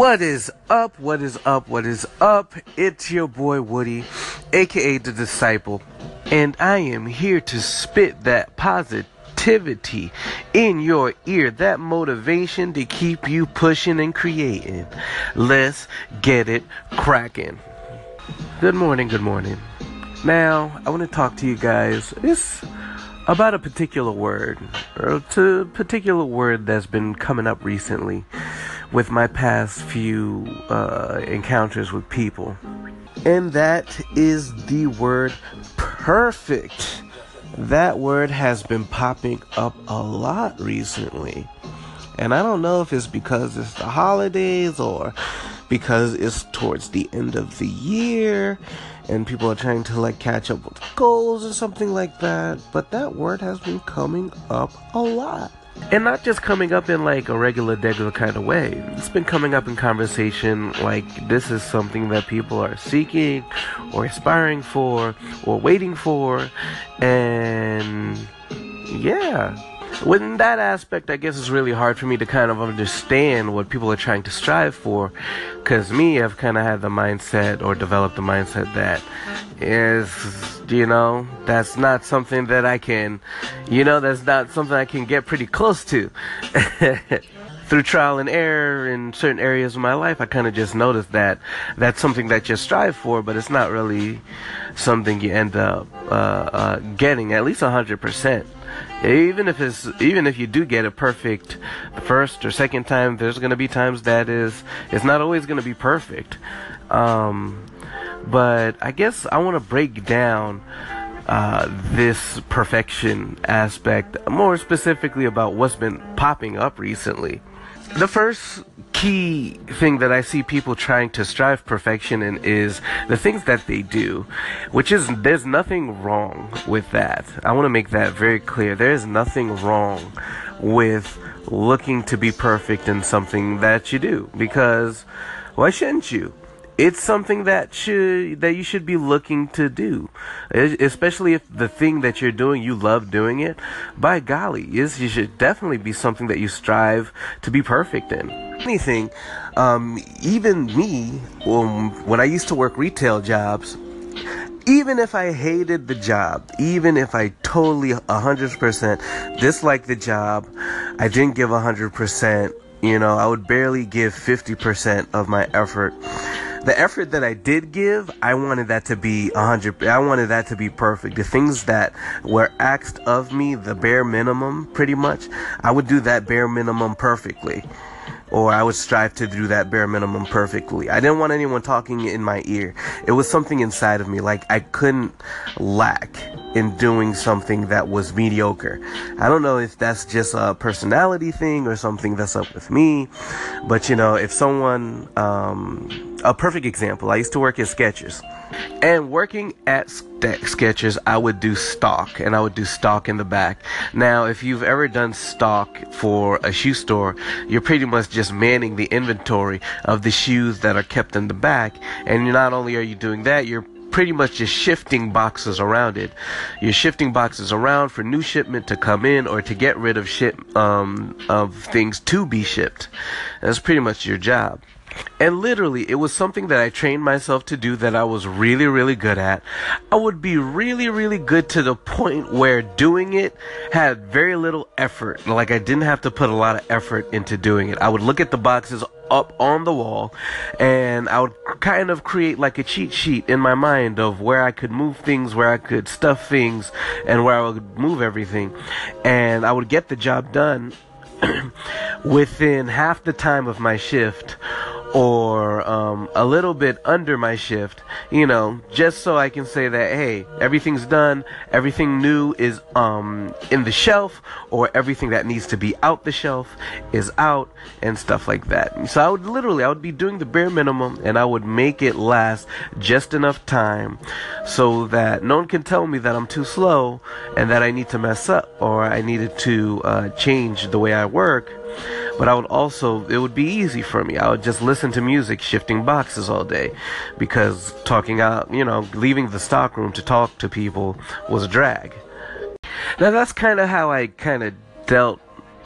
What is up? What is up? What is up? It's your boy Woody, aka The Disciple, and I am here to spit that positivity in your ear, that motivation to keep you pushing and creating. Let's get it cracking. Good morning, good morning. Now, I want to talk to you guys. It's about a particular word, or a particular word that's been coming up recently with my past few uh, encounters with people. And that is the word perfect. That word has been popping up a lot recently. And I don't know if it's because it's the holidays or because it's towards the end of the year and people are trying to like catch up with goals or something like that. But that word has been coming up a lot and not just coming up in like a regular degular kind of way. It's been coming up in conversation like this is something that people are seeking or aspiring for or waiting for. And yeah with that aspect, I guess it's really hard for me to kind of understand what people are trying to strive for. Because me, I've kind of had the mindset or developed the mindset that is, you know, that's not something that I can, you know, that's not something I can get pretty close to. Through trial and error in certain areas of my life, I kind of just noticed that that's something that you strive for, but it's not really something you end up uh, uh, getting at least 100% even if it's even if you do get it perfect the first or second time there's going to be times that is it's not always going to be perfect. Um, but i guess i want to break down uh, this perfection aspect more specifically about what's been popping up recently the first key thing that I see people trying to strive perfection in is the things that they do, which is there's nothing wrong with that. I want to make that very clear. There is nothing wrong with looking to be perfect in something that you do because why shouldn't you? It's something that should that you should be looking to do. Especially if the thing that you're doing you love doing it by golly is you should definitely be something that you strive to be perfect in. Anything um, even me um, when i used to work retail jobs even if I hated the job, even if I totally 100% disliked the job, I didn't give 100%, you know, I would barely give 50% of my effort the effort that I did give, I wanted that to be a hundred. I wanted that to be perfect. The things that were asked of me, the bare minimum, pretty much, I would do that bare minimum perfectly or I would strive to do that bare minimum perfectly. I didn't want anyone talking in my ear. It was something inside of me, like I couldn't lack in doing something that was mediocre. I don't know if that's just a personality thing or something that's up with me, but you know, if someone, um, a perfect example, I used to work at Skechers. And working at Skechers, I would do stock, and I would do stock in the back. Now, if you've ever done stock for a shoe store, you're pretty much just manning the inventory of the shoes that are kept in the back. And not only are you doing that, you're pretty much just shifting boxes around it. You're shifting boxes around for new shipment to come in or to get rid of ship um, of things to be shipped. That's pretty much your job. And literally, it was something that I trained myself to do that I was really, really good at. I would be really, really good to the point where doing it had very little effort. Like I didn't have to put a lot of effort into doing it. I would look at the boxes up on the wall and I would kind of create like a cheat sheet in my mind of where I could move things, where I could stuff things, and where I would move everything. And I would get the job done within half the time of my shift or um, a little bit under my shift, you know, just so I can say that hey, everything's done, everything new is um, in the shelf, or everything that needs to be out the shelf is out, and stuff like that. So I would literally, I would be doing the bare minimum, and I would make it last just enough time so that no one can tell me that I'm too slow and that I need to mess up or I needed to uh, change the way I work but I would also, it would be easy for me. I would just listen to music, shifting boxes all day, because talking out, you know, leaving the stockroom to talk to people was a drag. Now that's kind of how I kind of dealt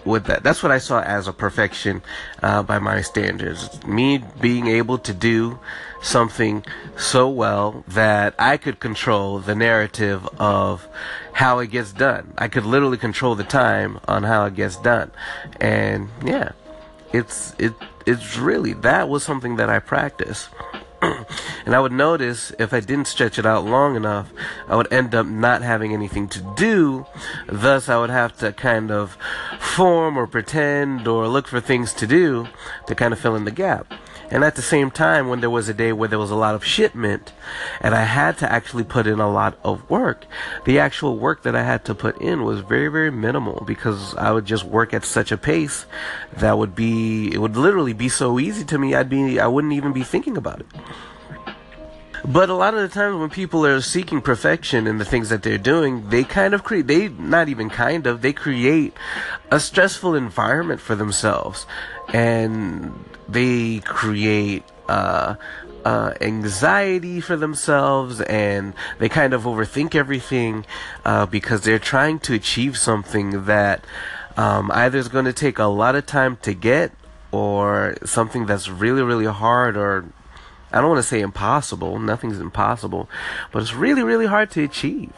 with that. That's what I saw as a perfection uh, by my standards. Me being able to do something so well that I could control the narrative of how it gets done. I could literally control the time on how it gets done. And yeah, it's it it's really that was something that I practiced. and I would notice if I didn't stretch it out long enough, I would end up not having anything to do. Thus, I would have to kind of form or pretend or look for things to do to kind of fill in the gap. And at the same time, when there was a day where there was a lot of shipment and I had to actually put in a lot of work, the actual work that I had to put in was very, very minimal because I would just work at such a pace that would be, it would literally be so easy to me, I'd be, I wouldn't even be thinking about it. But a lot of the times when people are seeking perfection in the things that they're doing, they kind of create, they, not even kind of, they create a stressful environment for themselves. And they create, uh, uh, anxiety for themselves and they kind of overthink everything uh, because they're trying to achieve something that um, either is going to take a lot of time to get or something that's really, really hard or I don't want to say impossible. Nothing's impossible, but it's really, really hard to achieve.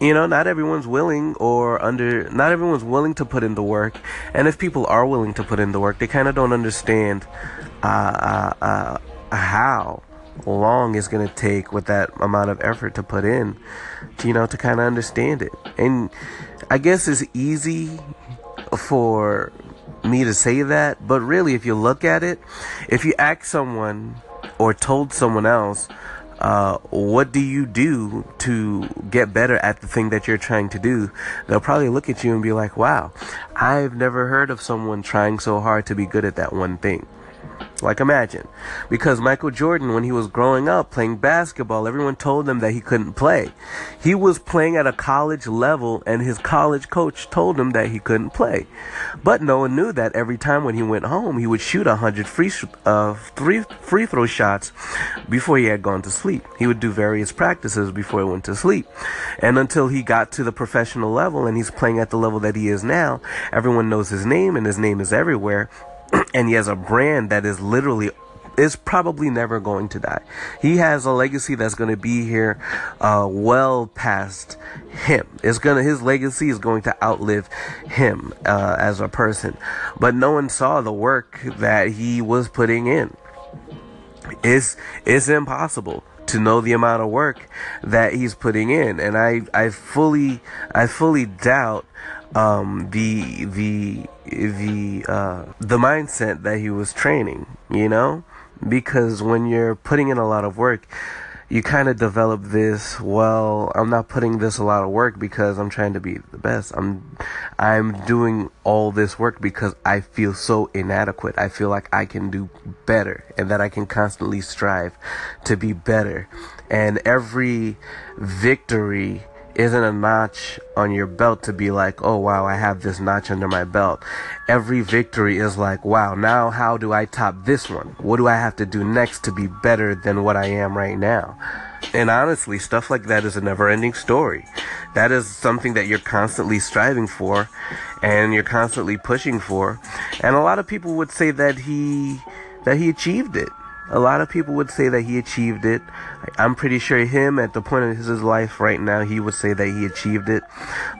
You know, not everyone's willing or under, not everyone's willing to put in the work. And if people are willing to put in the work, they kind of don't understand uh, uh, uh, how long it's going to take with that amount of effort to put in, you know, to kind of understand it. And I guess it's easy for me to say that, but really, if you look at it, if you ask someone or told someone else, uh, what do you do to get better at the thing that you're trying to do? They'll probably look at you and be like, wow, I've never heard of someone trying so hard to be good at that one thing. Like imagine. Because Michael Jordan, when he was growing up playing basketball, everyone told him that he couldn't play. He was playing at a college level and his college coach told him that he couldn't play. But no one knew that every time when he went home, he would shoot a hundred free, uh, three free throw shots before he had gone to sleep. He would do various practices before he went to sleep. And until he got to the professional level and he's playing at the level that he is now, everyone knows his name and his name is everywhere. And he has a brand that is literally is probably never going to die. He has a legacy that's going to be here uh, well past him. It's gonna his legacy is going to outlive him uh, as a person. But no one saw the work that he was putting in. It's it's impossible to know the amount of work that he's putting in, and I I fully I fully doubt um, the the the uh, the mindset that he was training. You know, because when you're putting in a lot of work, you kind of develop this. Well, I'm not putting this a lot of work because I'm trying to be the best. I'm I'm doing all this work because I feel so inadequate. I feel like I can do better and that I can constantly strive to be better. And every victory isn't a notch on your belt to be like, oh wow, I have this notch under my belt. Every victory is like, wow, now how do I top this one? What do I have to do next to be better than what I am right now? And honestly, stuff like that is a never ending story. That is something that you're constantly striving for and you're constantly pushing for. And a lot of people would say that he, that he achieved it a lot of people would say that he achieved it. I'm pretty sure him at the point of his life right now, he would say that he achieved it.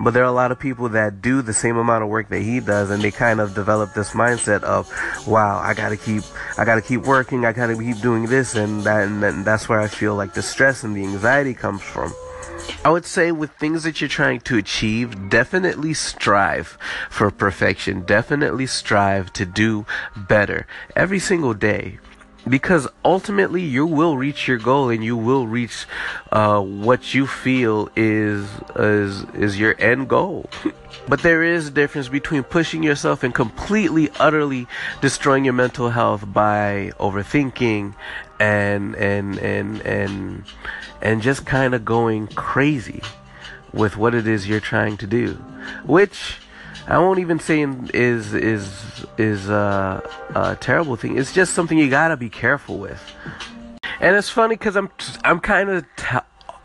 But there are a lot of people that do the same amount of work that he does, and they kind of develop this mindset of, "Wow, I gotta keep, I gotta keep working, I gotta keep doing this," and that, and that's where I feel like the stress and the anxiety comes from. I would say with things that you're trying to achieve, definitely strive for perfection. Definitely strive to do better every single day because ultimately you will reach your goal and you will reach uh, what you feel is is is your end goal. but there is a difference between pushing yourself and completely, utterly destroying your mental health by overthinking and and and and and just kind of going crazy with what it is you're trying to do, which I won't even say is is is uh, a terrible thing. It's just something you gotta be careful with. And it's funny because I'm I'm kind of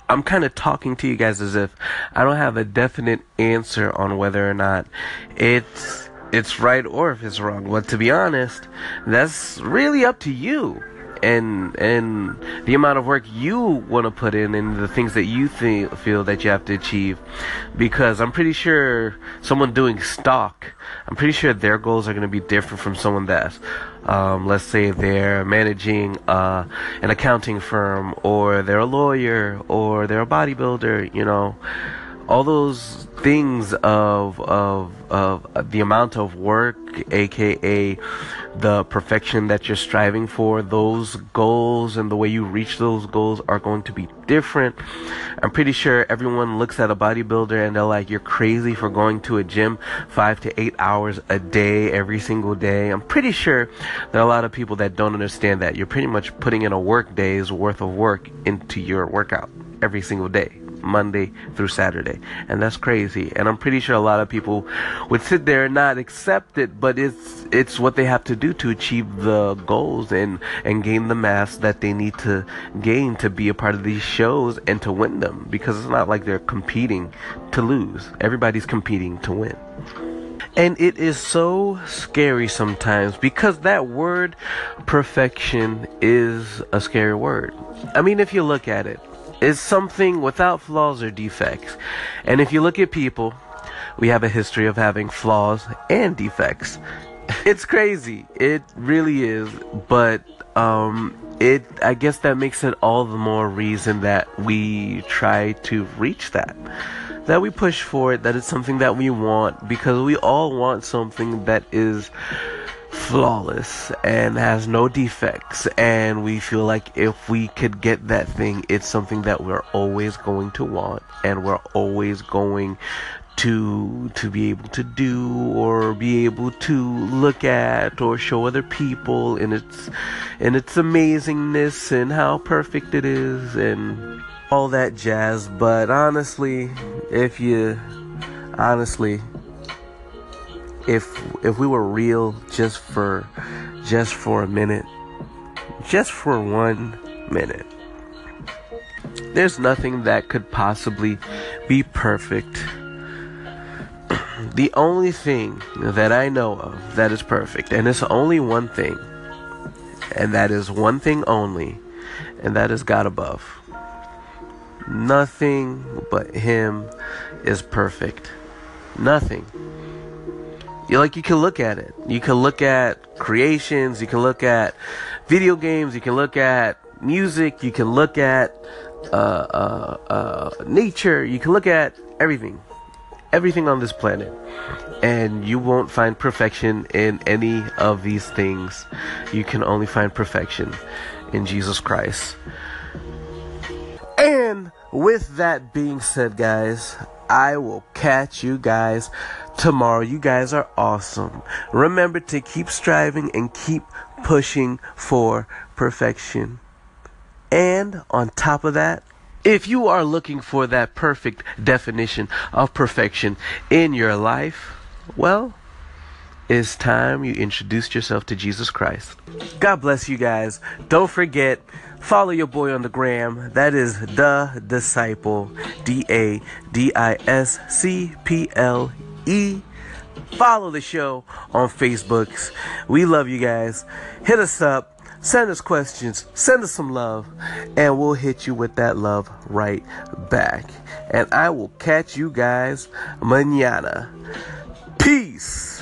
I'm kind of talking to you guys as if I don't have a definite answer on whether or not it's it's right or if it's wrong. But to be honest, that's really up to you and and the amount of work you want to put in and the things that you think feel that you have to achieve. Because I'm pretty sure someone doing stock I'm pretty sure their goals are going to be different from someone that's um, let's say they're managing uh, an accounting firm or they're a lawyer or they're a bodybuilder you know all those things of of of uh, the amount of work aka the perfection that you're striving for those goals and the way you reach those goals are going to be different. I'm pretty sure everyone looks at a bodybuilder and they're like you're crazy for going to a gym 5 to 8 hours a day every single day. I'm pretty sure there are a lot of people that don't understand that. You're pretty much putting in a work day's worth of work into your workout every single day Monday through Saturday. And that's crazy. And I'm pretty sure a lot of people would sit there and not accept it, but it's it's what they have to do to achieve the goals and and gain the mass that they need to gain to be a part of these shows and to win them because it's not like they're competing to lose. Everybody's competing to win. And it is so scary sometimes because that word perfection is a scary word. I mean, if you look at it, is something without flaws or defects. And if you look at people, we have a history of having flaws and defects. It's crazy. It really is. But um it I guess that makes it all the more reason that we try to reach that. That we push for it, that it's something that we want because we all want something that is flawless and has no defects and we feel like if we could get that thing it's something that we're always going to want and we're always going to to be able to do or be able to look at or show other people in its in its amazingness and how perfect it is and all that jazz. But honestly if you honestly if if we were real just for just for a minute just for one minute there's nothing that could possibly be perfect. The only thing that I know of that is perfect and it's only one thing and that is one thing only and that is God above. Nothing but him is perfect. Nothing you like you can look at it. You can look at creations, you can look at video games, you can look at music, you can look at uh, uh, uh, nature, you can look at everything. Everything on this planet. And you won't find perfection in any of these things. You can only find perfection in Jesus Christ. And with that being said, guys, I will catch you guys tomorrow. You guys are awesome. Remember to keep striving and keep pushing for perfection. And on top of that, if you are looking for that perfect definition of perfection in your life, well, it's time you introduced yourself to Jesus Christ. God bless you guys. Don't forget, follow your boy on the gram. That is the disciple. D A D I S C P L E. Follow the show on Facebooks. We love you guys. Hit us up. Send us questions. Send us some love. And we'll hit you with that love right back. And I will catch you guys manana. Peace.